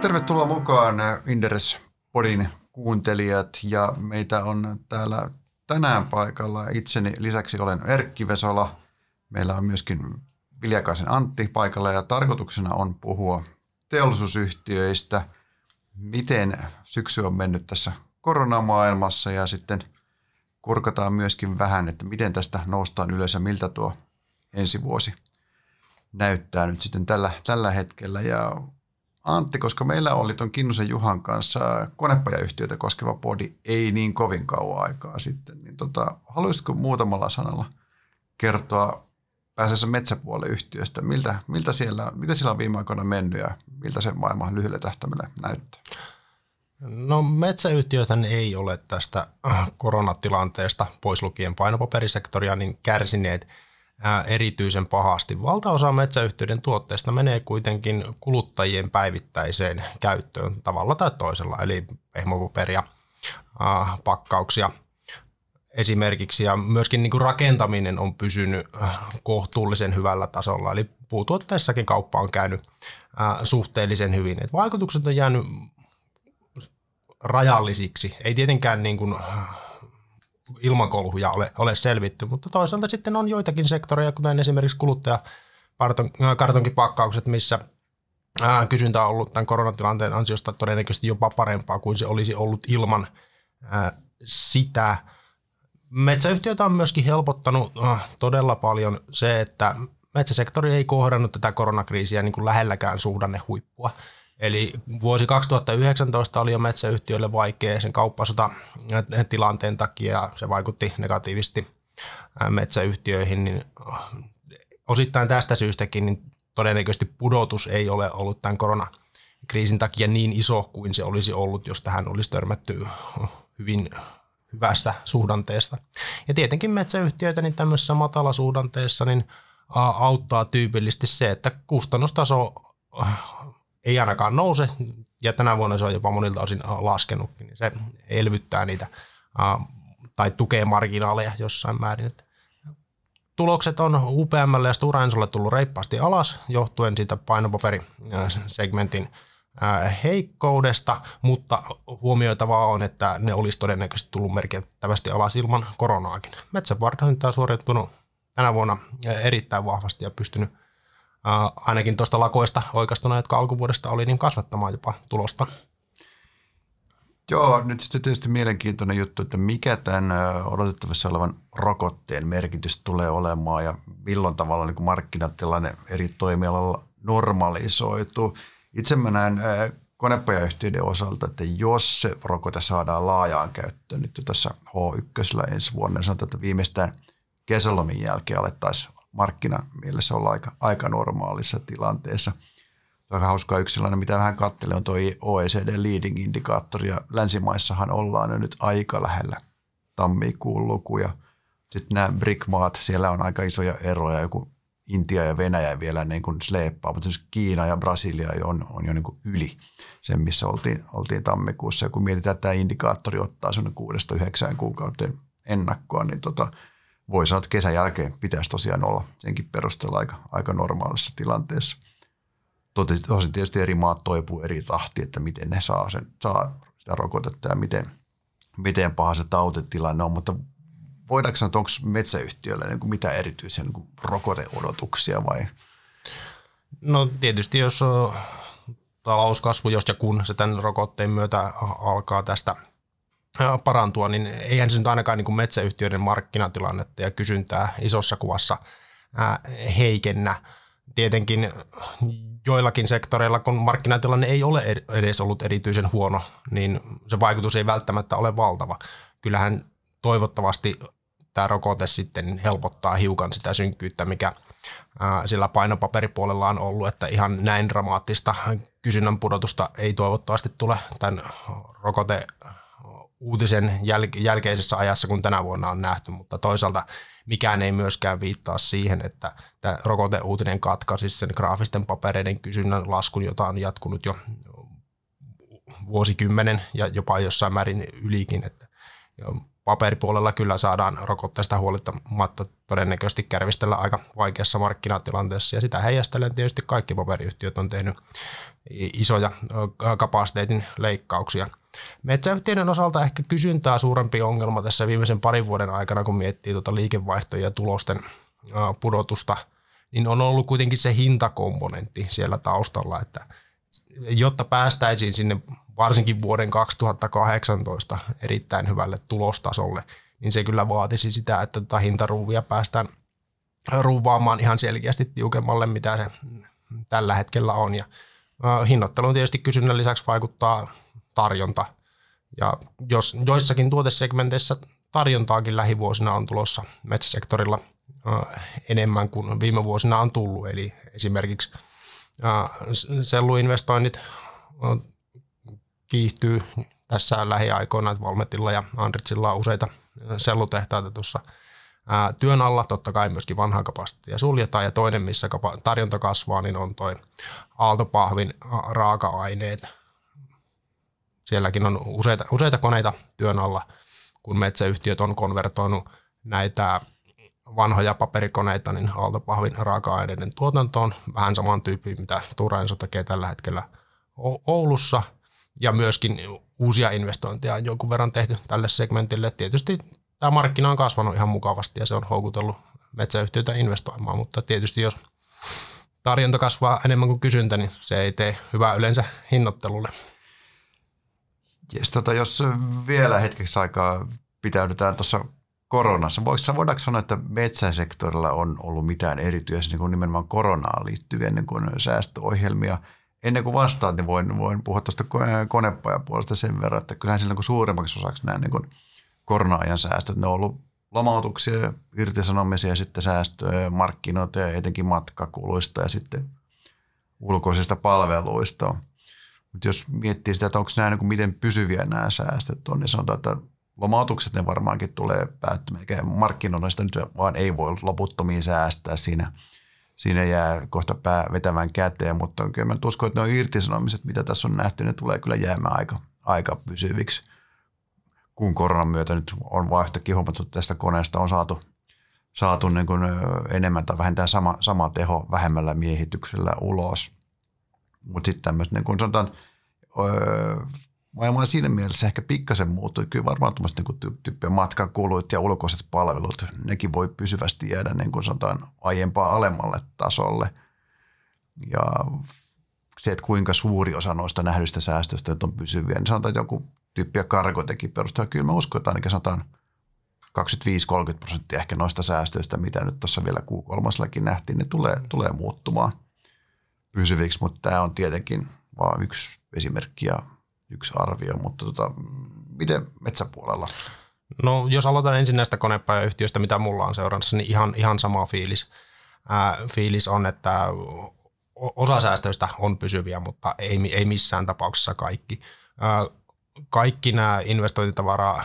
Tervetuloa mukaan Inderes Podin kuuntelijat ja meitä on täällä tänään paikalla. Itseni lisäksi olen Erkki Vesola. Meillä on myöskin Viljakaisen Antti paikalla ja tarkoituksena on puhua teollisuusyhtiöistä, miten syksy on mennyt tässä koronamaailmassa ja sitten kurkataan myöskin vähän, että miten tästä noustaan ylös ja miltä tuo ensi vuosi näyttää nyt sitten tällä, tällä hetkellä. Ja Antti, koska meillä oli tuon Kinnusen Juhan kanssa konepajayhtiöitä koskeva podi ei niin kovin kauan aikaa sitten, niin tota, haluaisitko muutamalla sanalla kertoa pääsessä metsäpuolen yhtiöstä, miltä, miltä siellä, mitä siellä on viime aikoina mennyt ja miltä se maailma lyhyellä tähtäimellä näyttää? No metsäyhtiöt ei ole tästä koronatilanteesta, pois lukien painopaperisektoria, niin kärsineet – erityisen pahasti. Valtaosa metsäyhtiöiden tuotteista menee kuitenkin kuluttajien päivittäiseen käyttöön tavalla tai toisella, eli pehmopaperia, pakkauksia esimerkiksi, ja myöskin niin kuin rakentaminen on pysynyt kohtuullisen hyvällä tasolla, eli puutuotteissakin kauppa on käynyt suhteellisen hyvin. Et vaikutukset on jäänyt rajallisiksi, ei tietenkään niin kuin ilmakolhuja ole, ole selvitty, mutta toisaalta sitten on joitakin sektoreja, kuten esimerkiksi kuluttajakartonkipakkaukset, missä kysyntä on ollut tämän koronatilanteen ansiosta todennäköisesti jopa parempaa kuin se olisi ollut ilman sitä. Metsäyhtiötä on myöskin helpottanut todella paljon se, että metsäsektori ei kohdannut tätä koronakriisiä niin kuin lähelläkään suhdannehuippua. Eli vuosi 2019 oli jo metsäyhtiöille vaikea sen kauppasota tilanteen takia se vaikutti negatiivisesti metsäyhtiöihin, niin osittain tästä syystäkin niin todennäköisesti pudotus ei ole ollut tämän koronakriisin takia niin iso kuin se olisi ollut, jos tähän olisi törmätty hyvin hyvästä suhdanteesta. Ja tietenkin metsäyhtiöitä niin tämmöisessä matalasuhdanteessa niin auttaa tyypillisesti se, että kustannustaso ei ainakaan nouse, ja tänä vuonna se on jopa monilta osin laskenutkin, niin se elvyttää niitä tai tukee marginaaleja jossain määrin. Tulokset on UPMlle ja Stora Ensolle tullut reippaasti alas johtuen siitä painopaperisegmentin heikkoudesta, mutta huomioitavaa on, että ne olisi todennäköisesti tullut merkittävästi alas ilman koronaakin. Metsävardointa on suoriutunut tänä vuonna erittäin vahvasti ja pystynyt ainakin tuosta lakoista oikeastuna, jotka alkuvuodesta oli, niin kasvattamaan jopa tulosta. Joo, nyt sitten tietysti mielenkiintoinen juttu, että mikä tämän odotettavassa olevan rokotteen merkitys tulee olemaan ja milloin tavalla niin markkinatilanne eri toimialalla normalisoituu. Itse mä näen konepajayhtiöiden osalta, että jos se rokote saadaan laajaan käyttöön nyt tässä H1 ensi vuonna, niin sanotaan, että viimeistään kesälomin jälkeen alettaisiin markkinamielessä olla aika, aika normaalissa tilanteessa. Aika hauskaa yksi sellainen, mitä vähän katselee, on tuo OECD leading indikaattori, ja länsimaissahan ollaan jo nyt aika lähellä tammikuun lukuja. Sitten nämä BRIC-maat, siellä on aika isoja eroja, joku Intia ja Venäjä vielä niin kuin sleeppaa, mutta Kiina ja Brasilia on, on jo niin kuin yli sen, missä oltiin, oltiin tammikuussa. Ja kun mietitään, että tämä indikaattori ottaa sellainen kuudesta yhdeksään kuukauden ennakkoa, niin tota, voi sanoa, että kesän jälkeen pitäisi tosiaan olla senkin perusteella aika, aika normaalissa tilanteessa. Tosin tietysti eri maat toipuu eri tahti, että miten ne saa, sen, saa sitä rokotetta ja miten, miten paha se tautitilanne on, mutta voidaanko sanoa, että onko metsäyhtiöllä niin kuin mitä erityisiä niin kuin rokoteodotuksia vai? No tietysti jos talouskasvu, jos ja kun se tämän rokotteen myötä alkaa tästä – parantua, niin eihän se nyt ainakaan niin kuin metsäyhtiöiden markkinatilannetta ja kysyntää isossa kuvassa heikennä. Tietenkin joillakin sektoreilla, kun markkinatilanne ei ole edes ollut erityisen huono, niin se vaikutus ei välttämättä ole valtava. Kyllähän toivottavasti tämä rokote sitten helpottaa hiukan sitä synkkyyttä, mikä sillä painopaperipuolella on ollut, että ihan näin dramaattista kysynnän pudotusta ei toivottavasti tule tämän rokote uutisen jäl- jälkeisessä ajassa, kun tänä vuonna on nähty, mutta toisaalta mikään ei myöskään viittaa siihen, että tämä rokoteuutinen katkaisi sen graafisten papereiden kysynnän laskun, jota on jatkunut jo vuosikymmenen ja jopa jossain määrin ylikin, että paperipuolella kyllä saadaan rokotteesta huolittamatta todennäköisesti kärvistellä aika vaikeassa markkinatilanteessa ja sitä heijastellen tietysti kaikki paperiyhtiöt on tehnyt isoja kapasiteetin leikkauksia. Metsäyhtiöiden osalta ehkä kysyntää suurempi ongelma tässä viimeisen parin vuoden aikana, kun miettii tuota liikevaihtoja ja tulosten pudotusta, niin on ollut kuitenkin se hintakomponentti siellä taustalla, että jotta päästäisiin sinne varsinkin vuoden 2018 erittäin hyvälle tulostasolle, niin se kyllä vaatisi sitä, että tätä hintaruuvia päästään ruuvaamaan ihan selkeästi tiukemmalle, mitä se tällä hetkellä on. Ja hinnoitteluun tietysti kysynnän lisäksi vaikuttaa tarjonta. Ja jos joissakin tuotesegmenteissä tarjontaakin lähivuosina on tulossa metsäsektorilla enemmän kuin viime vuosina on tullut, eli esimerkiksi selluinvestoinnit kiihtyy tässä lähiaikoina, että Valmetilla ja Andritsilla on useita sellutehtaita tuossa työn alla. Totta kai myöskin vanhaa kapasiteettia suljetaan ja toinen, missä tarjonta kasvaa, niin on toi aaltopahvin raaka-aineet. Sielläkin on useita, useita koneita työn alla, kun metsäyhtiöt on konvertoinut näitä vanhoja paperikoneita niin aaltopahvin raaka-aineiden tuotantoon. Vähän saman tyyppiin, mitä Stora tekee tällä hetkellä Oulussa – ja myöskin uusia investointeja on jonkun verran tehty tälle segmentille. Tietysti tämä markkina on kasvanut ihan mukavasti ja se on houkutellut metsäyhtiöitä investoimaan, mutta tietysti jos tarjonta kasvaa enemmän kuin kysyntä, niin se ei tee hyvää yleensä hinnoittelulle. Yes, tota, jos vielä hetkeksi aikaa pitäydytään tuossa koronassa, voidaanko sanoa, että metsäsektorilla on ollut mitään erityistä niin kuin nimenomaan koronaan liittyen niin kuin säästöohjelmia – ennen kuin vastaat, niin voin, voin puhua tuosta konepajapuolesta sen verran, että kyllähän sillä niin suurimmaksi osaksi nämä niin korona-ajan säästöt, ne on ollut lomautuksia, irtisanomisia, sitten säästöjä, markkinoita ja etenkin matkakuluista ja sitten ulkoisista palveluista. Mutta jos miettii sitä, että onko nämä niin miten pysyviä nämä säästöt on, niin sanotaan, että lomautukset ne varmaankin tulee päättymään, eikä markkinoilla sitä nyt vaan ei voi loputtomiin säästää siinä – siinä jää kohta pää vetävän käteen, mutta kyllä mä uskon, että ne irtisanomiset, mitä tässä on nähty, ne tulee kyllä jäämään aika, aika pysyviksi. Kun koronan myötä nyt on vaihtokin huomattu, että tästä koneesta on saatu, saatu niin kuin enemmän tai vähintään sama, sama teho vähemmällä miehityksellä ulos. Mutta sitten tämmöistä, niin kuin sanotaan, maailma siinä mielessä ehkä pikkasen muuttui. Kyllä varmaan tuommoiset niin tyyppiä matkakulut ja ulkoiset palvelut, nekin voi pysyvästi jäädä niin kuin sanotaan aiempaa alemmalle tasolle. Ja se, että kuinka suuri osa noista nähdyistä säästöistä nyt on pysyviä, niin sanotaan, että joku tyyppiä teki perustaa. Kyllä mä uskon, että ainakin sanotaan 25-30 prosenttia ehkä noista säästöistä, mitä nyt tuossa vielä Q3 nähtiin, ne tulee, tulee muuttumaan pysyviksi, mutta tämä on tietenkin vain yksi esimerkki ja yksi arvio, mutta tota, miten metsäpuolella? No jos aloitan ensin näistä konepajayhtiöistä, mitä mulla on seurannassa, niin ihan, ihan sama fiilis. Ää, fiilis on, että osa säästöistä on pysyviä, mutta ei, ei missään tapauksessa kaikki. Ää, kaikki nämä investointitavaraa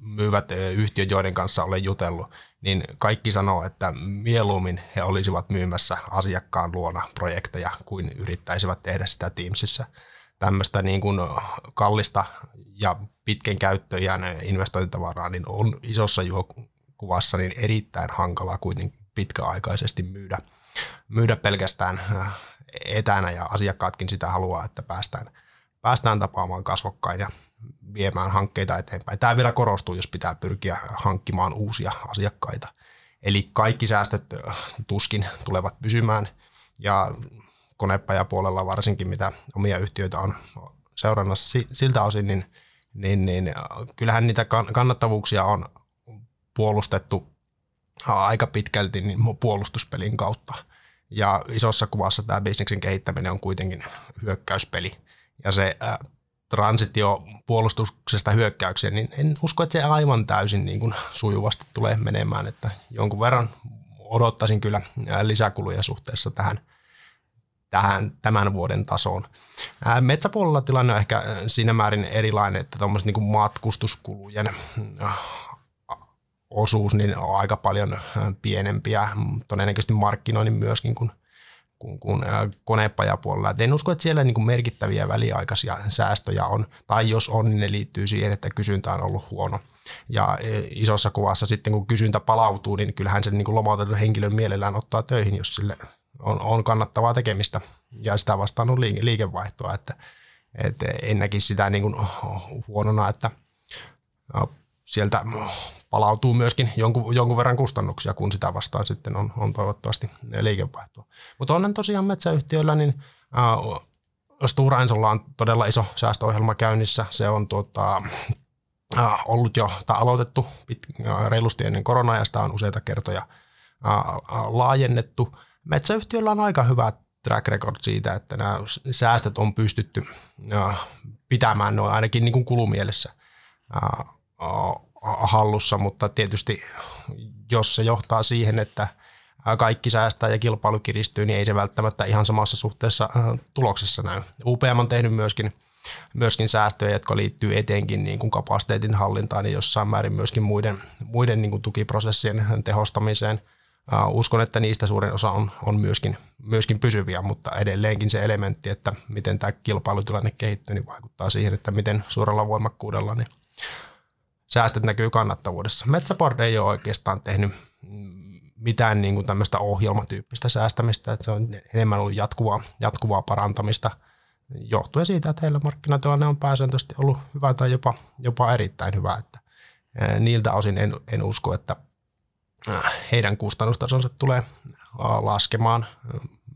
myyvät yhtiöt, joiden kanssa olen jutellut, niin kaikki sanoo, että mieluummin he olisivat myymässä asiakkaan luona projekteja kuin yrittäisivät tehdä sitä Teamsissa – tämmöistä niin kuin kallista ja pitkän käyttöjään investointitavaraa, niin on isossa juokuvassa niin erittäin hankalaa kuitenkin pitkäaikaisesti myydä, myydä pelkästään äh, etänä ja asiakkaatkin sitä haluaa, että päästään, päästään tapaamaan kasvokkain ja viemään hankkeita eteenpäin. Tämä vielä korostuu, jos pitää pyrkiä hankkimaan uusia asiakkaita. Eli kaikki säästöt äh, tuskin tulevat pysymään ja konepajapuolella varsinkin, mitä omia yhtiöitä on seurannassa siltä osin, niin, niin, niin kyllähän niitä kannattavuuksia on puolustettu aika pitkälti niin puolustuspelin kautta. Ja isossa kuvassa tämä bisneksen kehittäminen on kuitenkin hyökkäyspeli. Ja se äh, transitio puolustuksesta hyökkäykseen, niin en usko, että se aivan täysin niin kuin sujuvasti tulee menemään. Että jonkun verran odottaisin kyllä lisäkuluja suhteessa tähän – tähän tämän vuoden tasoon. Metsäpuolella tilanne on ehkä siinä määrin erilainen, että tuommoiset niin matkustuskulujen osuus niin on aika paljon pienempiä, todennäköisesti markkinoinnin myöskin kuin, kuin, kuin konepajapuolella. Et en usko, että siellä niin kuin merkittäviä väliaikaisia säästöjä on, tai jos on, niin ne liittyy siihen, että kysyntä on ollut huono. Ja e, isossa kuvassa sitten, kun kysyntä palautuu, niin kyllähän sen niin kuin lomautetun henkilön mielellään ottaa töihin, jos sille on, on kannattavaa tekemistä ja sitä vastaan on liike, liikevaihtoa, että, että en näkisi sitä niin kuin huonona, että sieltä palautuu myöskin jonkun, jonkun verran kustannuksia, kun sitä vastaan sitten on, on toivottavasti liikevaihtoa. Mutta onnan tosiaan metsäyhtiöillä, niin äh, Stora Ensolla on todella iso säästöohjelma käynnissä. Se on tuota, äh, ollut jo, tai aloitettu pit, äh, reilusti ennen koronaa, ja sitä on useita kertoja äh, laajennettu. Metsäyhtiöllä on aika hyvä track record siitä, että nämä säästöt on pystytty pitämään noin ainakin niin kuin kulumielessä hallussa, mutta tietysti jos se johtaa siihen, että kaikki säästää ja kilpailu kiristyy, niin ei se välttämättä ihan samassa suhteessa tuloksessa näy. UPM on tehnyt myöskin, myöskin säästöjä, jotka liittyy etenkin niin kuin kapasiteetin hallintaan ja jossain määrin myöskin muiden, muiden niin kuin tukiprosessien tehostamiseen. Uskon, että niistä suurin osa on, on myöskin, myöskin pysyviä, mutta edelleenkin se elementti, että miten tämä kilpailutilanne kehittyy, niin vaikuttaa siihen, että miten suurella voimakkuudella niin säästöt näkyy kannattavuudessa. Metsäport ei ole oikeastaan tehnyt mitään niin kuin tämmöistä ohjelmatyyppistä säästämistä, että se on enemmän ollut jatkuvaa, jatkuvaa parantamista johtuen siitä, että heillä markkinatilanne on pääsääntöisesti ollut hyvä tai jopa, jopa erittäin hyvä. Että niiltä osin en, en usko, että heidän kustannustasonsa tulee laskemaan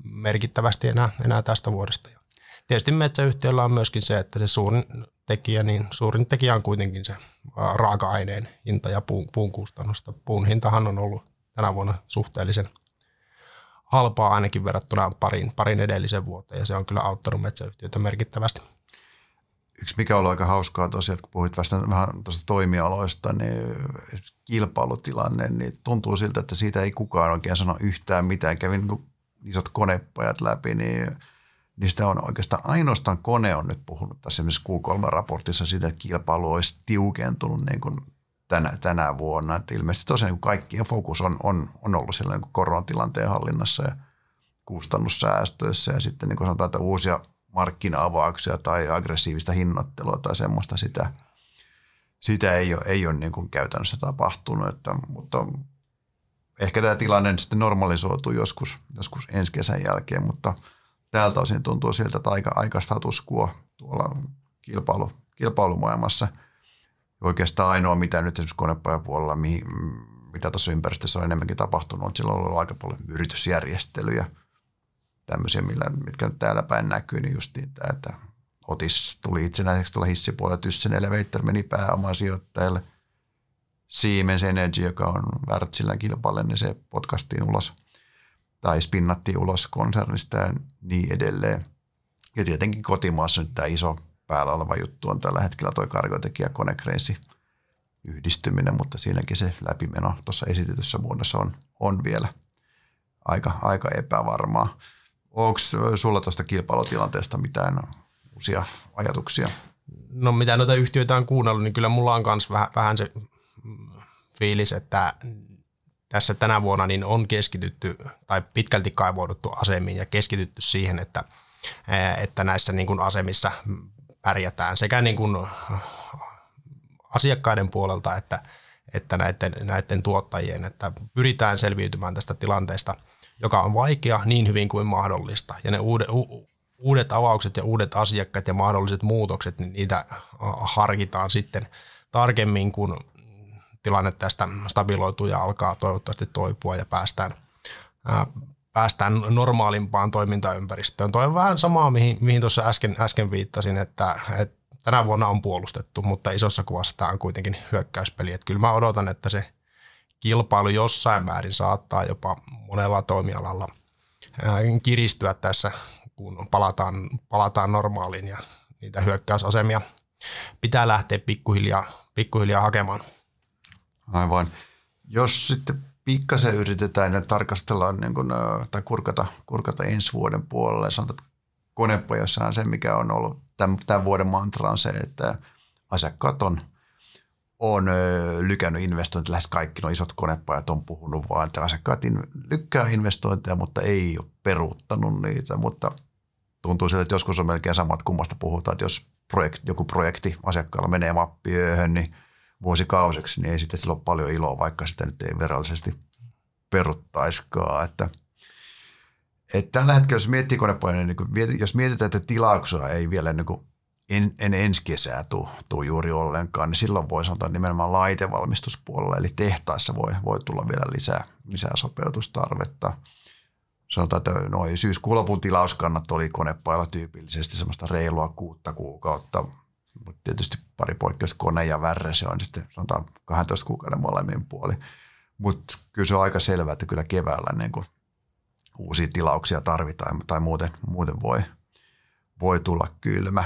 merkittävästi enää, enää tästä vuodesta. Tietysti metsäyhtiöllä on myöskin se, että se suurin tekijä, niin suurin tekijä on kuitenkin se raaka-aineen hinta ja puun, puun kustannusta. Puun hintahan on ollut tänä vuonna suhteellisen halpaa ainakin verrattuna parin, parin edellisen vuoteen, ja se on kyllä auttanut metsäyhtiöitä merkittävästi. Yksi mikä on aika hauskaa tosiaan, kun puhuit vasta vähän tuosta toimialoista, niin kilpailutilanne, niin tuntuu siltä, että siitä ei kukaan oikein sano yhtään mitään. Kävin niin isot konepajat läpi, niin niistä on oikeastaan ainoastaan kone on nyt puhunut tässä esimerkiksi Q3-raportissa siitä, että kilpailu olisi tiukentunut niin kuin tänä, tänä vuonna. Että ilmeisesti tosiaan niin kaikkien fokus on, on, on ollut siellä niin koronatilanteen hallinnassa ja kustannussäästöissä ja sitten niin kuin sanotaan, että uusia markkina-avauksia tai aggressiivista hinnoittelua tai semmoista sitä, sitä ei ole, ei ole niin kuin käytännössä tapahtunut, että, mutta ehkä tämä tilanne sitten normalisoituu joskus, joskus ensi kesän jälkeen, mutta – tältä osin tuntuu siltä, että aika, aika status quo tuolla kilpailu, kilpailumaailmassa. Oikeastaan ainoa, mitä nyt esimerkiksi konepajan puolella, mihin, mitä tuossa ympäristössä on enemmänkin tapahtunut, on silloin ollut aika paljon yritysjärjestelyjä, tämmöisiä, millä, mitkä nyt täällä päin näkyy, niin just niin, että Otis tuli itsenäiseksi tuolla hissipuolella, Thyssen Elevator meni pääomaan sijoittajalle. Siemens Energy, joka on Wärtsilän kilpaille, niin se potkastiin ulos – tai spinnattiin ulos konsernista ja niin edelleen. Ja tietenkin kotimaassa nyt tämä iso päällä oleva juttu on tällä hetkellä tuo kargotekijä konekreisi yhdistyminen, mutta siinäkin se läpimeno tuossa esitetyssä muodossa on, on vielä aika, aika epävarmaa. Onko sulla tuosta kilpailutilanteesta mitään uusia ajatuksia? No mitä noita yhtiöitä on kuunnellut, niin kyllä mulla on myös vähän, vähän se fiilis, että tässä tänä vuonna niin on keskitytty tai pitkälti kaivouduttu asemiin ja keskitytty siihen, että, että näissä niin kuin asemissa pärjätään sekä niin kuin asiakkaiden puolelta että, että näiden, näiden tuottajien, että pyritään selviytymään tästä tilanteesta, joka on vaikea niin hyvin kuin mahdollista. Ja ne uudet, uudet avaukset ja uudet asiakkaat ja mahdolliset muutokset, niin niitä harkitaan sitten tarkemmin, kun tilanne tästä stabiloituu ja alkaa toivottavasti toipua ja päästään, ää, päästään normaalimpaan toimintaympäristöön. Toi on vähän samaa, mihin, mihin tuossa äsken, äsken viittasin, että, että tänä vuonna on puolustettu, mutta isossa kuvassa tämä on kuitenkin hyökkäyspeli. Että kyllä mä odotan, että se kilpailu jossain määrin saattaa jopa monella toimialalla kiristyä tässä, kun palataan, palataan normaaliin ja niitä hyökkäysasemia pitää lähteä pikkuhiljaa, pikkuhiljaa hakemaan. Aivan. Jos sitten pikkasen yritetään ja tarkastellaan niin kuin, tai kurkata, kurkata ensi vuoden puolelle, sanotaan, että konepajassa on se, mikä on ollut tämän, tämän vuoden mantra on se, että asiakkaat on on lykännyt investointi. Lähes kaikki nuo isot konepajat on puhunut vaan, että asiakkaat lykkää investointeja, mutta ei ole peruuttanut niitä. Mutta tuntuu siltä, että joskus on melkein samat kummasta puhutaan, että jos projekt, joku projekti asiakkaalla menee mappiööhön, niin vuosikauseksi, niin ei sitten sillä ole paljon iloa, vaikka sitä nyt ei verrallisesti peruttaiskaan. Että, että tällä hetkellä, jos miettii konepainoja, niin jos mietitään, että tilauksia ei vielä niin kuin en, en ensi kesää tuu juuri ollenkaan, niin silloin voi sanoa nimenomaan laitevalmistuspuolella, eli tehtaissa voi, voi tulla vielä lisää, lisää sopeutustarvetta. Sanotaan, että noin syyskuun tilauskannat oli konepailla tyypillisesti semmoista reilua kuutta kuukautta, mutta tietysti pari poikkeus kone ja värre, se on sitten sanotaan 12 kuukauden molemmin puoli. Mutta kyllä se on aika selvää, että kyllä keväällä niin kuin uusia tilauksia tarvitaan tai muuten, muuten voi, voi tulla kylmä.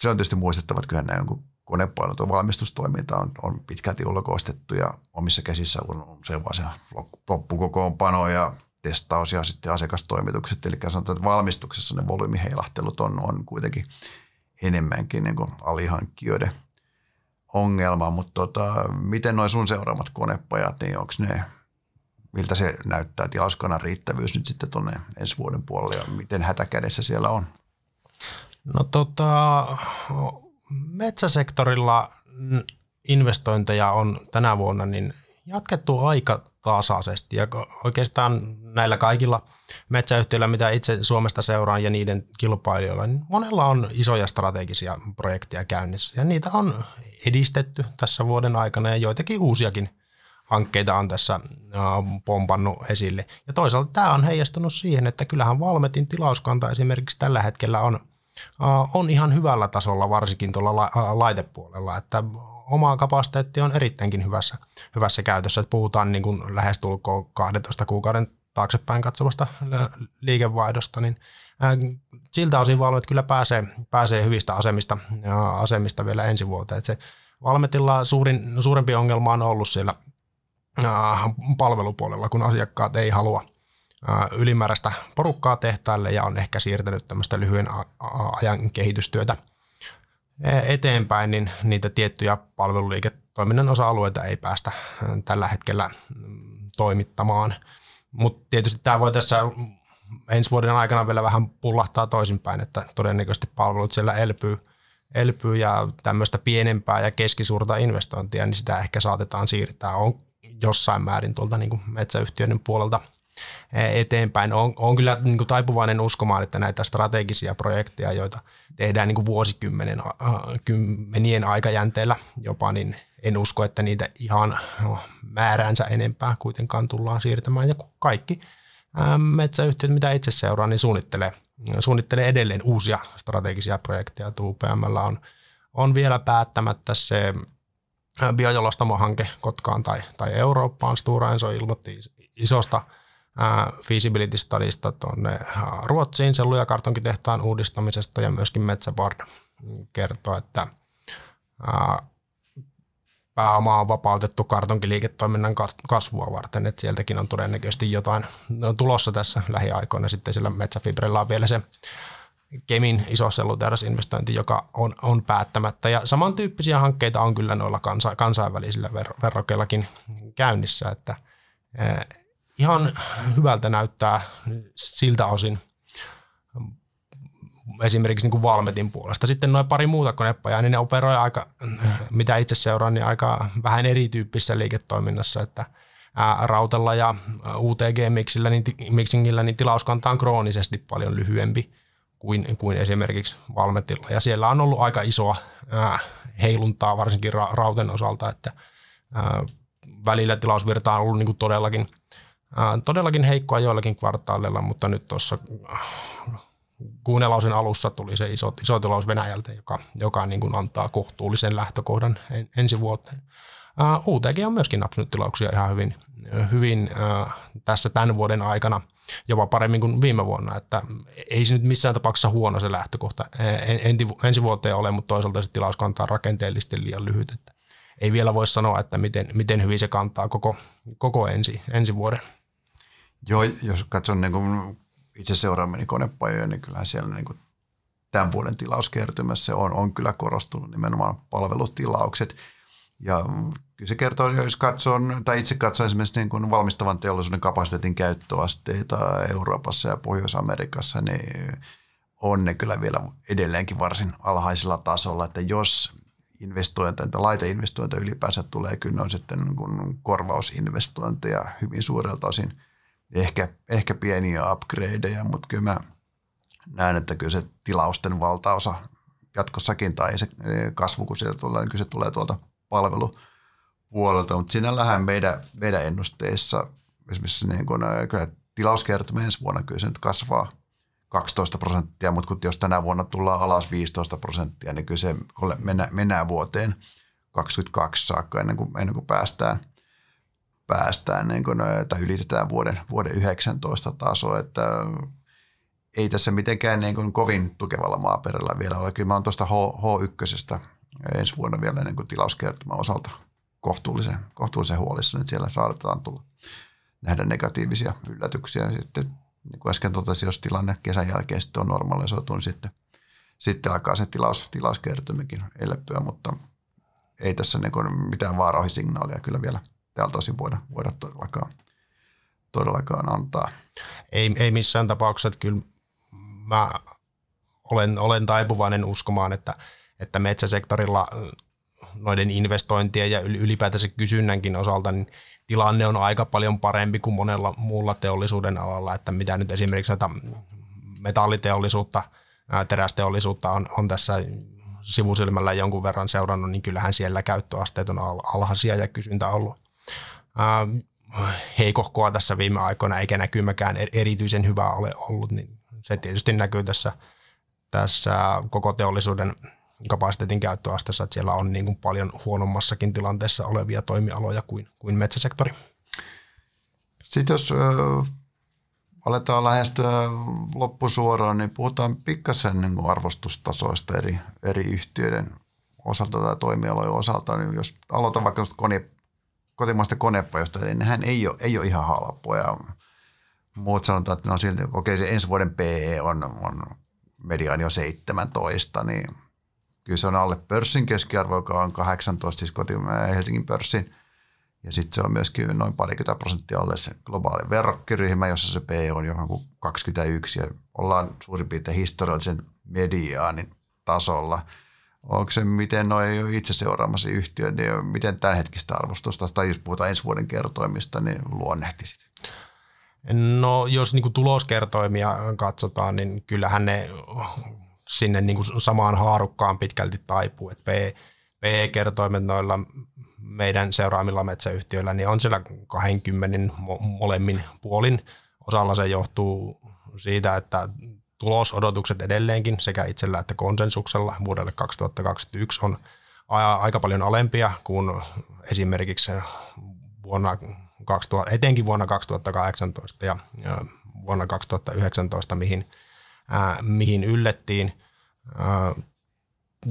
Se on tietysti muistettava, että kyllä niin konepainot ja valmistustoiminta on, on pitkälti ulkoistettu ja omissa käsissä on se vaan se loppukokoonpano ja testaus ja sitten asiakastoimitukset. Eli sanotaan, että valmistuksessa ne volyymiheilahtelut on, on kuitenkin enemmänkin niin kuin alihankkijoiden ongelma, mutta tota, miten noin sun seuraamat konepajat, niin onko ne, miltä se näyttää tilauskannan riittävyys nyt sitten tuonne ensi vuoden puolelle ja miten hätäkädessä siellä on? No tota, metsäsektorilla investointeja on tänä vuonna niin jatkettu aika tasaisesti ja oikeastaan näillä kaikilla metsäyhtiöillä, mitä itse Suomesta seuraan ja niiden kilpailijoilla, niin monella on isoja strategisia projekteja käynnissä. Ja niitä on edistetty tässä vuoden aikana ja joitakin uusiakin hankkeita on tässä pompannut esille. Ja toisaalta tämä on heijastunut siihen, että kyllähän Valmetin tilauskanta esimerkiksi tällä hetkellä on, on ihan hyvällä tasolla, varsinkin tuolla laitepuolella, että oma kapasiteetti on erittäinkin hyvässä, hyvässä käytössä. Että puhutaan niin kuin lähestulkoon 12 kuukauden taaksepäin katsomasta liikevaihdosta, niin siltä osin Valmet kyllä pääsee, pääsee hyvistä asemista, asemista vielä ensi vuoteen. Että se Valmetilla suurin, suurempi ongelma on ollut siellä palvelupuolella, kun asiakkaat ei halua ylimääräistä porukkaa tehtaille ja on ehkä siirtänyt tämmöistä lyhyen ajan kehitystyötä eteenpäin, niin niitä tiettyjä palveluliiketoiminnan osa-alueita ei päästä tällä hetkellä mm, toimittamaan. Mutta tietysti tämä voi tässä ensi vuoden aikana vielä vähän pullahtaa toisinpäin, että todennäköisesti palvelut siellä elpyy, elpyy ja tämmöistä pienempää ja keskisuurta investointia, niin sitä ehkä saatetaan siirtää on jossain määrin tuolta niin kuin metsäyhtiöiden puolelta eteenpäin. On, on kyllä niin kuin taipuvainen uskomaan, että näitä strategisia projekteja, joita – tehdään niin kuin vuosikymmenen kymmenien aikajänteellä jopa, niin en usko, että niitä ihan no, määräänsä enempää kuitenkaan tullaan siirtämään. Ja kaikki metsäyhtiöt, mitä itse seuraan, niin suunnittelee, suunnittelee edelleen uusia strategisia projekteja. UPM on, on vielä päättämättä se biojalostamohanke Kotkaan tai, tai Eurooppaan. Stora Enso ilmoitti isosta – feasibility studista tuonne Ruotsiin sellu- ja kartonkitehtaan uudistamisesta ja myöskin Metsäbard kertoo, että pääoma on vapautettu kartonkiliiketoiminnan kasvua varten, että sieltäkin on todennäköisesti jotain tulossa tässä lähiaikoina. Sitten sillä Metsäfibrella on vielä se Kemin iso sellutehdasinvestointi, joka on, on päättämättä. Ja samantyyppisiä hankkeita on kyllä noilla kansa, kansainvälisillä ver, verrokeillakin käynnissä, että ihan hyvältä näyttää siltä osin esimerkiksi niin kuin Valmetin puolesta. Sitten noin pari muuta konepajaa, niin ne operoi aika, mitä itse seuraan, niin aika vähän erityyppisessä liiketoiminnassa, että Rautella ja UTG-miksillä, niin, mixingillä, niin tilauskanta on kroonisesti paljon lyhyempi kuin, kuin esimerkiksi Valmetilla. Ja siellä on ollut aika isoa ää, heiluntaa varsinkin ra- Rauten osalta, että ää, välillä tilausvirta on ollut niin kuin todellakin todellakin heikkoa joillakin kvartaaleilla, mutta nyt tuossa äh, kuunnelausen alussa tuli se iso, iso tilaus Venäjältä, joka, joka niin kuin antaa kohtuullisen lähtökohdan en, ensi vuoteen. UTG on myöskin napsunut tilauksia ihan hyvin, hyvin tässä tämän vuoden aikana, jopa paremmin kuin viime vuonna, että ei se nyt missään tapauksessa huono se lähtökohta en, ensi vuoteen ole, mutta toisaalta se tilaus kantaa rakenteellisesti liian lyhyt, että ei vielä voi sanoa, että miten, miten hyvin se kantaa koko, koko ensi, ensi vuoden. Joo, jos katson niin kuin itse seuraamani konepajoja, niin kyllähän siellä niin kuin tämän vuoden tilauskertymässä on, on kyllä korostunut nimenomaan palvelutilaukset. Ja kyllä se kertoo, jos katsoo, tai itse katsoo esimerkiksi niin kuin valmistavan teollisuuden kapasiteetin käyttöasteita Euroopassa ja Pohjois-Amerikassa, niin on ne kyllä vielä edelleenkin varsin alhaisella tasolla, että jos investointeja tai laiteinvestointeja ylipäänsä tulee, kyllä ne on sitten niin korvausinvestointeja hyvin suurelta osin. Ehkä, ehkä pieniä upgradeja, mutta kyllä mä näen, että kyllä se tilausten valtaosa jatkossakin tai se kasvu, kun sieltä tulee, niin kyllä se tulee tuolta palvelupuolelta, mutta sinällähän meidän, meidän ennusteissa esimerkiksi niin kun, kyllä tilauskertymä ensi vuonna kyllä se nyt kasvaa 12 prosenttia, mutta kun jos tänä vuonna tullaan alas 15 prosenttia, niin kyllä se mennään, mennään vuoteen 2022 saakka ennen kuin, ennen kuin päästään, päästään niin kuin, tai ylitetään vuoden, vuoden 19 taso, että ei tässä mitenkään niin kuin kovin tukevalla maaperällä vielä ole. Kyllä mä oon tuosta H, H1 ensi vuonna vielä niin kuin tilauskertymän osalta kohtuullisen, kohtuullisen huolissa, että siellä saadaan tulla nähdä negatiivisia yllätyksiä. Sitten niin kuin äsken totesin, jos tilanne kesän jälkeen sitten on normalisoitu, niin sitten, sitten alkaa se tilaus, tilauskertymäkin elpyä, mutta ei tässä niin kuin mitään vaarauhisignaalia kyllä vielä tältä osin voida, voida todellakaan, todellakaan antaa. Ei, ei missään tapauksessa, että kyllä mä olen, olen taipuvainen uskomaan, että, että metsäsektorilla noiden investointien ja ylipäätänsä kysynnänkin osalta niin tilanne on aika paljon parempi kuin monella muulla teollisuuden alalla, että mitä nyt esimerkiksi näitä metalliteollisuutta, terästeollisuutta on, on tässä sivusilmällä jonkun verran seurannut, niin kyllähän siellä käyttöasteet on alhaisia ja kysyntä ollut heikohkoa tässä viime aikoina, eikä näkymäkään erityisen hyvää ole ollut, niin se tietysti näkyy tässä, tässä koko teollisuuden kapasiteetin käyttöasteessa, että siellä on niin kuin paljon huonommassakin tilanteessa olevia toimialoja kuin, kuin metsäsektori. Sitten jos ö, aletaan lähestyä loppusuoraan, niin puhutaan pikkasen niin arvostustasoista eri, eri yhtiöiden osalta tai toimialojen osalta. Niin jos aloitan vaikka kone, kotimaista konepajosta, niin nehän ei ole, ei ole ihan halpoja. Muut sanotaan, että no silti, okei se ensi vuoden PE on, on mediaani jo 17, niin – Kyllä se on alle pörssin keskiarvo, joka on 18, siis kotimaan Helsingin pörssin. Ja sitten se on myöskin noin parikymmentä prosenttia alle se globaali verrokkiryhmä, jossa se P on johonkin 21 ja ollaan suurin piirtein historiallisen mediaanin tasolla. Onko se, miten noin itse seuraamassa yhtiön, niin miten tämänhetkistä arvostusta, tai jos puhutaan ensi vuoden kertoimista, niin luonnehtisit? No jos niin tuloskertoimia katsotaan, niin kyllähän ne sinne niin kuin samaan haarukkaan pitkälti taipuu. Et PE-kertoimet noilla meidän seuraamilla metsäyhtiöillä niin on siellä 20 molemmin puolin. Osalla se johtuu siitä, että tulosodotukset edelleenkin sekä itsellä että konsensuksella vuodelle 2021 on aika paljon alempia kuin esimerkiksi vuonna 2000, etenkin vuonna 2018 ja vuonna 2019, mihin ää, mihin yllettiin. Ää,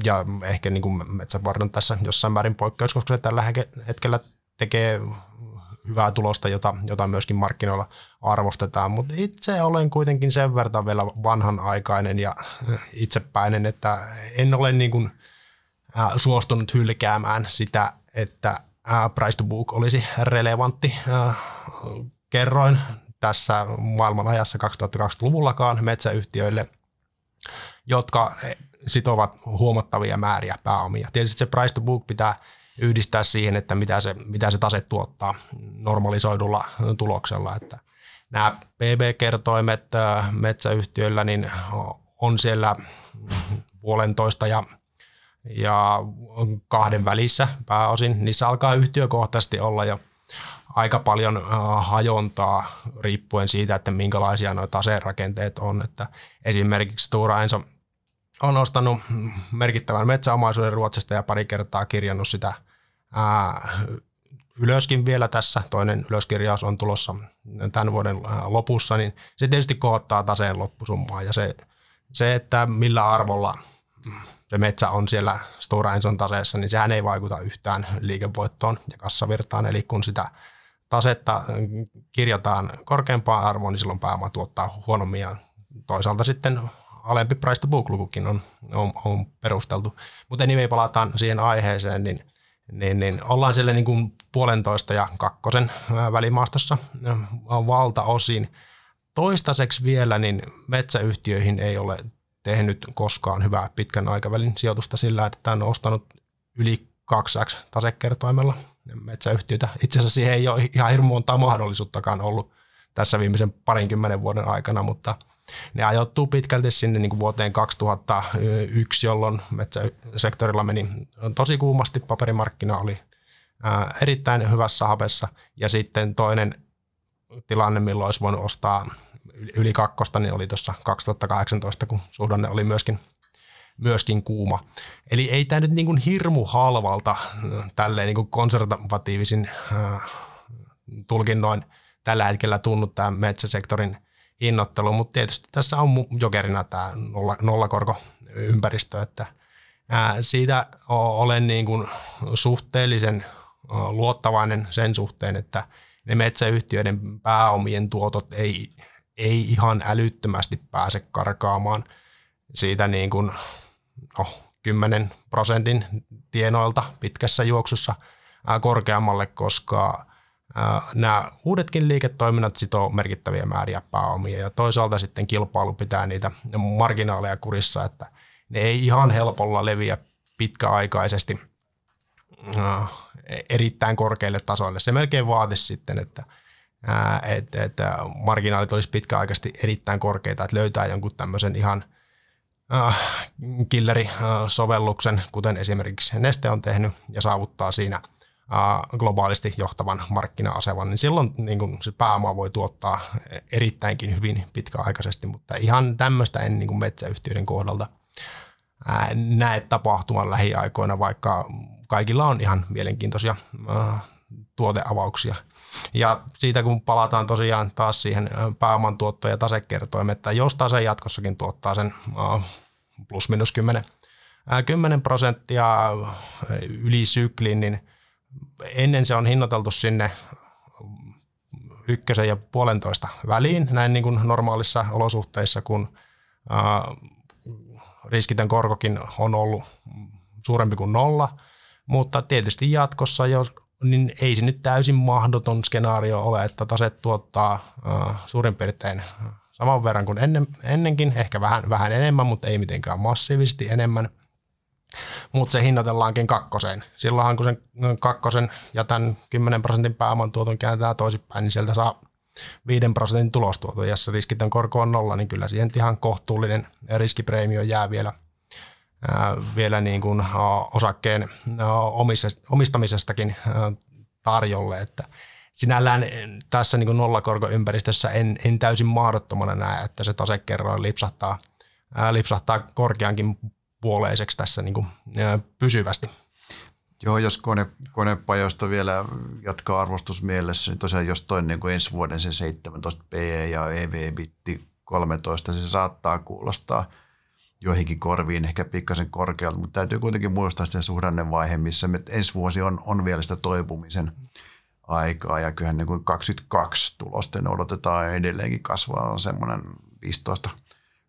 ja ehkä niin kuin Metsäpardon tässä jossain määrin poikkeus, koska se tällä hetkellä tekee hyvää tulosta, jota, jota myöskin markkinoilla arvostetaan. Mutta itse olen kuitenkin sen verran vielä vanhanaikainen ja itsepäinen, että en ole niin kuin, suostunut hylkäämään sitä, että price to book olisi relevantti kerroin tässä maailman ajassa 2020-luvullakaan metsäyhtiöille, jotka sitovat huomattavia määriä pääomia. Tietysti se price to book pitää yhdistää siihen, että mitä se, mitä se tase tuottaa normalisoidulla tuloksella. Että nämä PB-kertoimet äh, metsäyhtiöillä niin on siellä puolentoista ja, ja kahden välissä pääosin. Niissä alkaa yhtiökohtaisesti olla jo aika paljon äh, hajontaa riippuen siitä, että minkälaisia nuo taserakenteet on. Että esimerkiksi Stora Enso on ostanut merkittävän metsäomaisuuden Ruotsista ja pari kertaa kirjannut sitä ylöskin vielä tässä. Toinen ylöskirjaus on tulossa tämän vuoden lopussa, niin se tietysti kohottaa taseen loppusummaa ja se, se että millä arvolla se metsä on siellä Stora Enson taseessa, niin sehän ei vaikuta yhtään liikevoittoon ja kassavirtaan. Eli kun sitä tasetta kirjataan korkeampaan arvoon, niin silloin pääoma tuottaa huonommin ja toisaalta sitten alempi price to book on, on, on perusteltu. Mutta anyway, palataan siihen aiheeseen, niin, niin, niin ollaan siellä niin kuin puolentoista ja kakkosen välimaastossa valtaosin. Toistaiseksi vielä niin metsäyhtiöihin ei ole tehnyt koskaan hyvää pitkän aikavälin sijoitusta sillä, että on ostanut yli 2x tasekertoimella metsäyhtiöitä. Itse asiassa siihen ei ole ihan hirmu montaa mahdollisuuttakaan ollut tässä viimeisen parinkymmenen vuoden aikana, mutta ne ajoittuu pitkälti sinne niin kuin vuoteen 2001, jolloin metsäsektorilla meni tosi kuumasti, paperimarkkina oli erittäin hyvässä hapessa ja sitten toinen tilanne, milloin olisi voinut ostaa yli kakkosta, niin oli tuossa 2018, kun suhdanne oli myöskin, myöskin kuuma. Eli ei tämä nyt niin kuin hirmu halvalta tälleen niin kuin konservatiivisin äh, tulkinnoin tällä hetkellä tunnu tämä metsäsektorin hinnoittelu, mutta tietysti tässä on jokerina tämä nolla, nollakorkoympäristö, että siitä olen niin kuin suhteellisen luottavainen sen suhteen, että ne metsäyhtiöiden pääomien tuotot ei, ei ihan älyttömästi pääse karkaamaan siitä niin kuin, no, 10 prosentin tienoilta pitkässä juoksussa korkeammalle, koska nämä uudetkin liiketoiminnat sitoo merkittäviä määriä pääomia ja toisaalta sitten kilpailu pitää niitä marginaaleja kurissa, että ne ei ihan helpolla leviä pitkäaikaisesti erittäin korkeille tasoille. Se melkein vaatisi sitten, että, että, että marginaalit olisi pitkäaikaisesti erittäin korkeita, että löytää jonkun tämmöisen ihan killeri-sovelluksen, kuten esimerkiksi Neste on tehnyt, ja saavuttaa siinä – globaalisti johtavan markkina-aseman, niin silloin niin kun se pääoma voi tuottaa erittäinkin hyvin pitkäaikaisesti, mutta ihan tämmöistä en niin kuin metsäyhtiöiden kohdalta näe tapahtuman lähiaikoina, vaikka kaikilla on ihan mielenkiintoisia tuoteavauksia. Ja siitä kun palataan tosiaan taas siihen pääoman tuotto- ja tasekertoimen, että jos tase jatkossakin tuottaa sen plus minus 10, 10 prosenttia yli syklin, niin ennen se on hinnoiteltu sinne ykkösen ja puolentoista väliin, näin niin kuin normaalissa olosuhteissa, kun riskitön korkokin on ollut suurempi kuin nolla, mutta tietysti jatkossa, jos, niin ei se nyt täysin mahdoton skenaario ole, että taset tuottaa suurin piirtein saman verran kuin ennen, ennenkin, ehkä vähän, vähän enemmän, mutta ei mitenkään massiivisesti enemmän – mutta se hinnoitellaankin kakkoseen. Silloinhan kun sen kakkosen ja tämän 10 prosentin pääoman tuoton kääntää toisinpäin, niin sieltä saa 5 prosentin tulostuoton, jos riskitön korko on nolla, niin kyllä siihen ihan kohtuullinen riskipreemio jää vielä, ää, vielä niin kuin osakkeen omistamisestakin tarjolle, että sinällään tässä niin kuin nollakorkoympäristössä en, en täysin mahdottomana näe, että se tasekerroin lipsahtaa, ää, lipsahtaa korkeankin puoleiseksi tässä niin kuin, pysyvästi. Joo, jos kone, konepajoista vielä jatkaa arvostusmielessä, niin tosiaan jos toinen niin kuin ensi vuoden se 17 PE ja EV-bitti 13, se saattaa kuulostaa joihinkin korviin ehkä pikkasen korkealta, mutta täytyy kuitenkin muistaa se suhdannevaihe, missä me ensi vuosi on, on vielä sitä toipumisen aikaa ja kyllähän niin kuin 22 tulosten odotetaan edelleenkin kasvaa semmoinen 15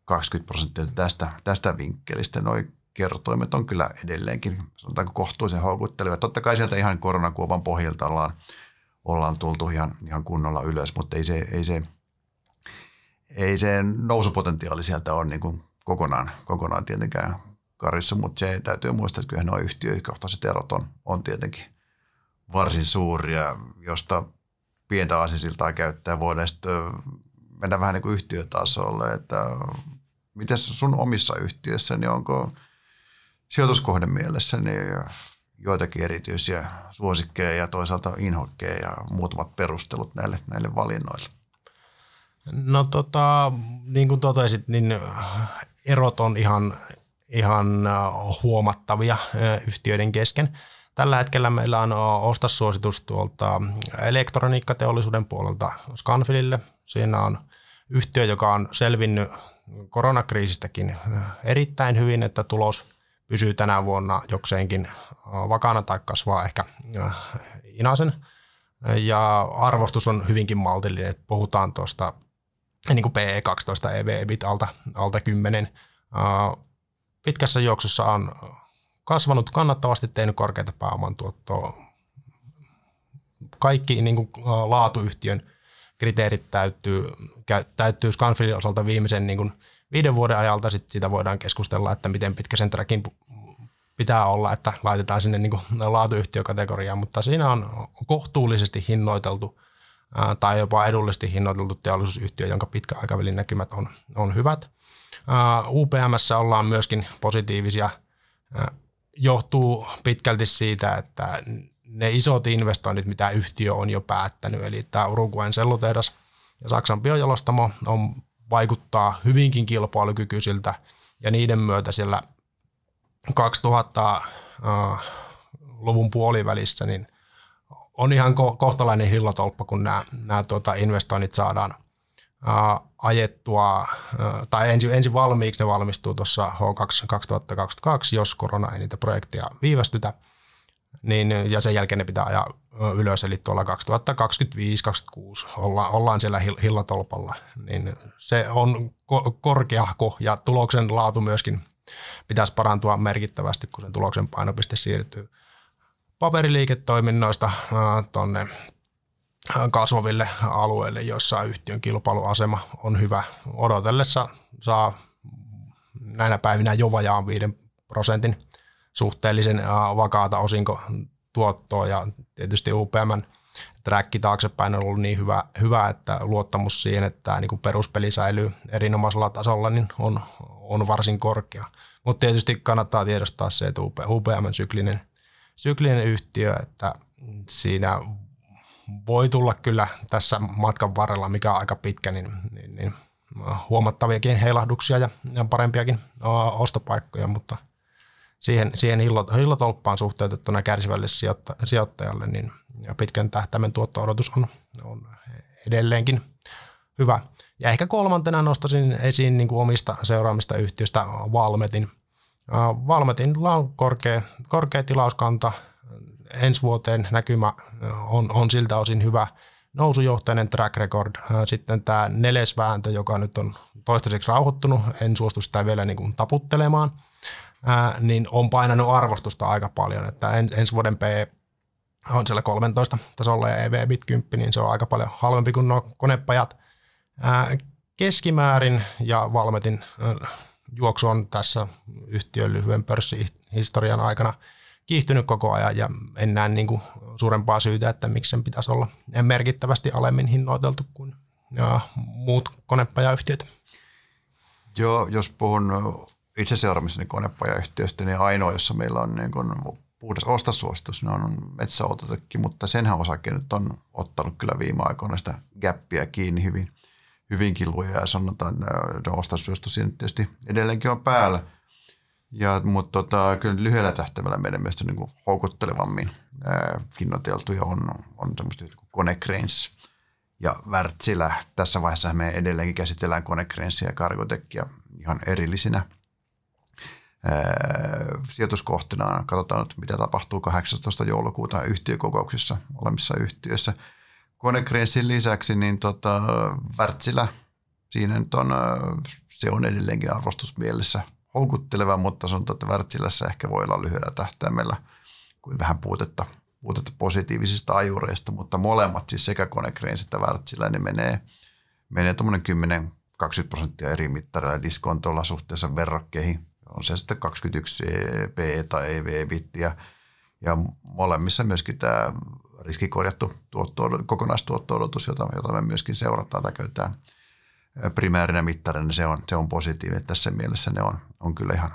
20 prosenttia tästä, tästä vinkkelistä. Noi kertoimet on kyllä edelleenkin, sanotaanko kohtuullisen houkutteleva. Totta kai sieltä ihan koronakuopan pohjalta ollaan, ollaan tultu ihan, ihan kunnolla ylös, mutta ei se, ei se, ei se nousupotentiaali sieltä ole niin kuin kokonaan, kokonaan tietenkään karissa, mutta se täytyy muistaa, että kyllä nuo yhtiökohtaiset erot on, on tietenkin varsin suuria, josta pientä asisiltaa käyttää voidaan mennä vähän niin kuin yhtiötasolle, että Miten sun omissa yhtiöissä, niin onko sijoituskohden mielessä niin joitakin erityisiä suosikkeja ja toisaalta inhokkeja ja muutamat perustelut näille, näille valinnoille? No tota, niin kuin totesit, niin erot on ihan, ihan huomattavia yhtiöiden kesken. Tällä hetkellä meillä on ostasuositus tuolta elektroniikkateollisuuden puolelta Scanfilille. Siinä on yhtiö, joka on selvinnyt koronakriisistäkin erittäin hyvin, että tulos pysyy tänä vuonna jokseenkin vakana tai kasvaa ehkä inasen. Ja arvostus on hyvinkin maltillinen, että puhutaan tuosta niin kuin PE12 EV-bit alta, alta 10. Pitkässä juoksussa on kasvanut kannattavasti, tehnyt korkeita pääoman tuottoa. Kaikki niin kuin, laatuyhtiön kriteerit täyttyy, täyttyy Scanfieldin osalta viimeisen niin kuin, viiden vuoden ajalta. Sitten sitä voidaan keskustella, että miten pitkä sen trackin pitää olla, että laitetaan sinne niin kuin, laatuyhtiökategoriaan, mutta siinä on kohtuullisesti hinnoiteltu tai jopa edullisesti hinnoiteltu teollisuusyhtiö, jonka pitkä aikavälin näkymät on, on hyvät. UPMssä ollaan myöskin positiivisia johtuu pitkälti siitä, että ne isot investoinnit, mitä yhtiö on jo päättänyt, eli tämä Uruguayn sellutehdas ja Saksan biojalostamo on, vaikuttaa hyvinkin kilpailukykyisiltä ja niiden myötä siellä 2000-luvun puolivälissä niin on ihan ko- kohtalainen hillotolppa, kun nämä, nämä tuota investoinnit saadaan ää, ajettua, ää, tai ensin, ensin valmiiksi ne valmistuu tuossa H2 2022, jos korona ei niitä projekteja viivästytä, niin, ja sen jälkeen ne pitää ajaa ylös, eli tuolla 2025-2026 olla, ollaan siellä hillatolpalla, niin se on ko- korkeahko ja tuloksen laatu myöskin pitäisi parantua merkittävästi, kun sen tuloksen painopiste siirtyy paperiliiketoiminnoista tuonne kasvaville alueille, joissa yhtiön kilpailuasema on hyvä. Odotellessa saa näinä päivinä jo vajaan 5 prosentin suhteellisen vakaata osinko tuottoa ja tietysti UPMn träkki taaksepäin on ollut niin hyvä, hyvä että luottamus siihen, että tämä niin peruspeli säilyy erinomaisella tasolla, niin on, on varsin korkea. Mutta tietysti kannattaa tiedostaa se, että UPM syklinen, syklinen yhtiö, että siinä voi tulla kyllä tässä matkan varrella, mikä on aika pitkä, niin, niin, niin huomattaviakin heilahduksia ja parempiakin ostopaikkoja, mutta siihen, siihen hillotolppaan suhteutettuna kärsivälle sijoittajalle, niin pitkän tähtäimen tuotto-odotus on, on edelleenkin hyvä. Ja ehkä kolmantena nostaisin esiin niin kuin omista seuraamista yhtiöstä Valmetin. Valmetilla on korkea, korkea tilauskanta. Ensi vuoteen näkymä on, on siltä osin hyvä nousujohtainen track record. Sitten tämä nelesvääntö, joka nyt on toistaiseksi rauhoittunut, en suostu sitä vielä niin kuin taputtelemaan, niin on painanut arvostusta aika paljon. Että ensi vuoden P on siellä 13 tasolla ja EV-bit 10, niin se on aika paljon halvempi kuin nuo konepajat – keskimäärin ja Valmetin juoksu on tässä yhtiön lyhyen pörssihistorian aikana kiihtynyt koko ajan ja en näe niin kuin suurempaa syytä, että miksi sen pitäisi olla merkittävästi alemmin hinnoiteltu kuin ja muut konepajayhtiöt. Joo, jos puhun itse seuraamissani konepajayhtiöstä, niin ainoa, jossa meillä on niin kuin puhdas ostosuositus, ne on metsäautotekki, mutta senhän osake nyt on ottanut kyllä viime aikoina sitä gappia kiinni hyvin hyvinkin luja ja sanotaan, että ostosyöstö siinä tietysti edelleenkin on päällä. Ja, mutta tota, kyllä lyhyellä tähtäimellä meidän mielestä niin kuin houkuttelevammin ää, on, on semmoista kuin Konecranes ja Wärtsilä. Tässä vaiheessa me edelleenkin käsitellään Konecranesia ja Cargotecia ihan erillisinä ää, sijoituskohtina. Katsotaan nyt, mitä tapahtuu 18. joulukuuta yhtiökokouksissa olemissa yhtiöissä – Konekreissin lisäksi niin tota, Wärtsilä, siinä nyt on, se on edelleenkin arvostusmielessä houkutteleva, mutta sanotaan, että Wärtsilässä ehkä voi olla lyhyellä tähtäimellä kuin vähän puutetta, puutetta positiivisista ajureista, mutta molemmat, siis sekä Konecranes että Wärtsilä, niin menee, menee tuommoinen 10-20 prosenttia eri mittarilla diskontolla suhteessa verrokkeihin. On se sitten 21 P tai EV-bittiä. Ja molemmissa myöskin tämä riskikorjattu tuotto, kokonaistuotto-odotus, jota, jota me myöskin seurataan tai käytetään primäärinä mittarina, se on, se on positiivinen. Tässä mielessä ne on, on kyllä ihan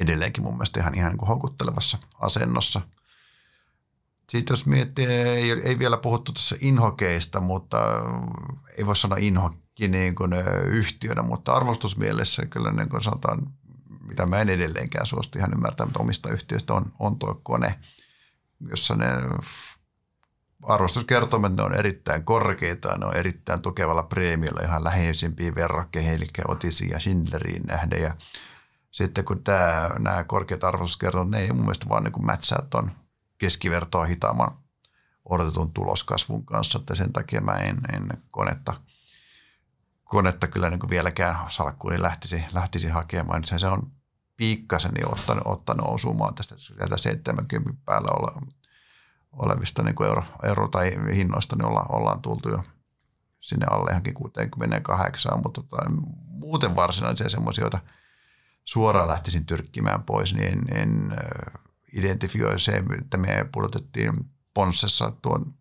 edelleenkin mun mielestä ihan, ihan niin kuin houkuttelevassa asennossa. Sitten jos miettii, ei, ei vielä puhuttu tässä inhokeista, mutta ei voi sanoa inhokki niin kuin yhtiönä, mutta arvostusmielessä kyllä niin kuin sanotaan, mitä mä en edelleenkään suostu ihan ymmärtää, mutta omista yhtiöistä on, on tuo kone – jossa ne arvostuskertoimet ne on erittäin korkeita, ne on erittäin tukevalla preemiolla ihan läheisimpiin verrokkeihin, eli Otisiin ja Schindleriin nähden. Ja sitten kun tämä, nämä korkeat arvostuskertoimet, ne ei mun mielestä vaan niin mätsää tuon keskivertoa hitaamman odotetun tuloskasvun kanssa, että sen takia mä en, en konetta, konetta kyllä niin kuin vieläkään salkkuun niin lähtisi, lähtisi hakemaan. Se, se on piikkasen niin ottanut, ottanut osumaan tästä sieltä 70 päällä ole, olevista niin kuin euro, euro, tai hinnoista, niin olla, ollaan tultu jo sinne alle johonkin 68, mutta tota, muuten varsinaisia semmoisia, joita suoraan lähtisin tyrkkimään pois, niin en, en identifioi se, että me pudotettiin Ponssessa tuon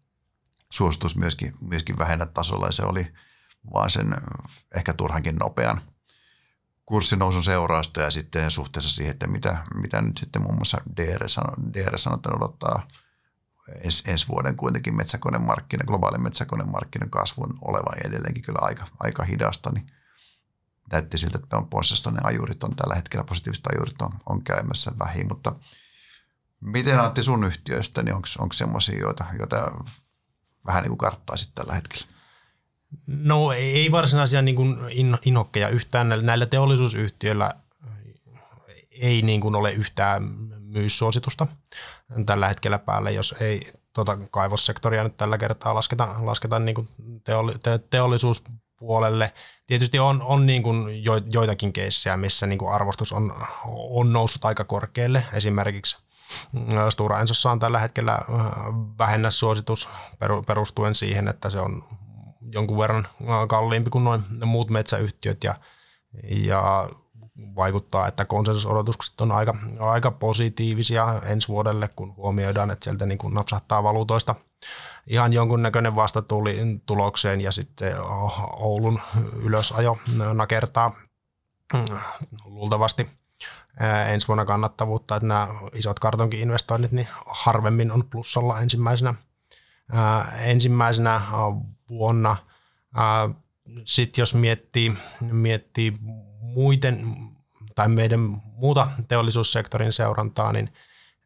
suositus myöskin, myöskin vähennä tasolla ja se oli vaan sen ehkä turhankin nopean kurssinousun seurausta ja sitten suhteessa siihen, että mitä, mitä nyt sitten muun muassa DR, sano, DR sanotaan odottaa ens, ensi vuoden kuitenkin metsäkonemarkkinan, globaalin metsäkonemarkkinan kasvun olevan edelleenkin kyllä aika, aika hidasta, niin näytti siltä, että on Ponssesta ne ajurit on tällä hetkellä, positiiviset ajurit on, on käymässä vähin, mutta miten Antti sun yhtiöistä, niin onko semmoisia, joita, joita vähän niin kuin karttaisit tällä hetkellä? No ei varsinaisia niin kuin inhokkeja yhtään. Näillä teollisuusyhtiöillä ei niin kuin ole yhtään myyssuositusta tällä hetkellä päälle, jos ei tuota kaivossektoria nyt tällä kertaa lasketa, lasketa niin kuin teolli, te, teollisuuspuolelle. Tietysti on, on niin kuin jo, joitakin keissejä, missä niin kuin arvostus on, on noussut aika korkealle. Esimerkiksi Stura Ensossa on tällä hetkellä vähennässuositus perustuen siihen, että se on jonkun verran kalliimpi kuin noin muut metsäyhtiöt ja, ja vaikuttaa, että konsensusodotukset on aika, aika positiivisia ensi vuodelle, kun huomioidaan, että sieltä niin kuin napsahtaa valuutoista ihan jonkunnäköinen vastatuli tulokseen ja sitten Oulun ylösajo nakertaa luultavasti ensi vuonna kannattavuutta, että nämä isot kartonki-investoinnit niin harvemmin on plussalla ensimmäisenä, ensimmäisenä vuonna. Sitten jos miettii, miettii muiden tai meidän muuta teollisuussektorin seurantaa, niin,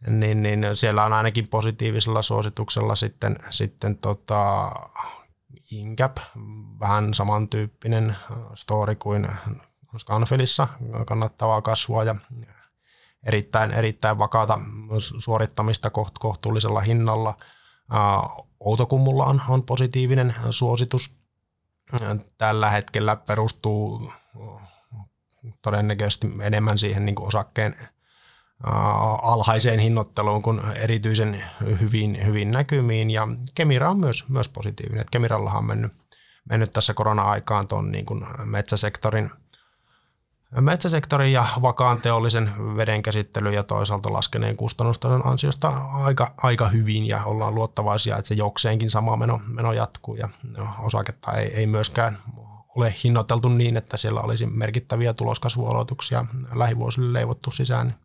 niin, niin siellä on ainakin positiivisella suosituksella sitten, sitten tota Incap, vähän samantyyppinen story kuin Scanfilissa, kannattavaa kasvua ja erittäin, erittäin vakaata suorittamista kohtuullisella hinnalla. Outokummulla on, on positiivinen suositus. Tällä hetkellä perustuu todennäköisesti enemmän siihen niin kuin osakkeen alhaiseen hinnoitteluun kuin erityisen hyvin, hyvin näkymiin. Ja Kemira on myös, myös positiivinen. Kemirallahan on mennyt, mennyt tässä korona-aikaan tuon niin kuin metsäsektorin – metsäsektorin ja vakaan teollisen vedenkäsittely ja toisaalta laskeneen kustannustason ansiosta aika, aika hyvin ja ollaan luottavaisia, että se jokseenkin sama meno, meno jatkuu ja osaketta ei, ei myöskään ole hinnoiteltu niin, että siellä olisi merkittäviä tuloskasvuolotuksia lähivuosille leivottu sisään.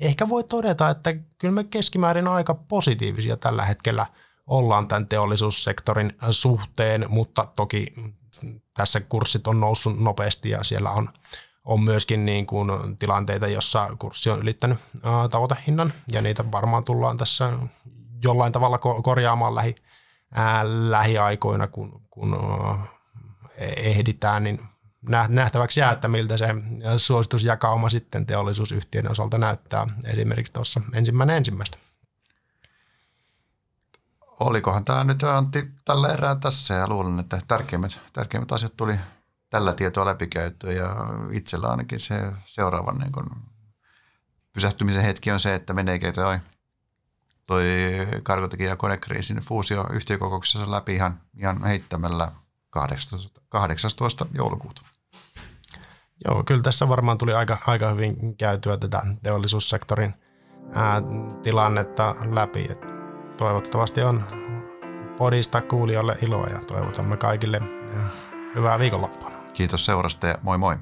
Ehkä voi todeta, että kyllä me keskimäärin aika positiivisia tällä hetkellä ollaan tämän teollisuussektorin suhteen, mutta toki tässä kurssit on noussut nopeasti ja siellä on on myöskin niin kuin tilanteita, jossa kurssi on ylittänyt tavoitehinnan ja niitä varmaan tullaan tässä jollain tavalla korjaamaan lähi, ää, lähiaikoina, kun, kun ää, ehditään, niin nähtäväksi jää, että miltä se suositusjakauma sitten teollisuusyhtiön osalta näyttää esimerkiksi tuossa ensimmäinen ensimmäistä. Olikohan tämä nyt Antti tällä erää tässä ja luulen, että tärkeimmät, tärkeimmät asiat tuli tällä tietoa läpikäyttöä ja itsellä ainakin se seuraavan niin kun pysähtymisen hetki on se, että meneekö toi, toi karkotekin ja konekriisin fuusio yhtiökokouksessa läpi ihan, ihan heittämällä 18, 18. joulukuuta. Joo, kyllä tässä varmaan tuli aika, aika hyvin käytyä tätä teollisuussektorin ää, tilannetta läpi. Et toivottavasti on podista kuulijoille iloa ja toivotamme kaikille hyvää viikonloppua. Kiitos seurasta ja moi moi.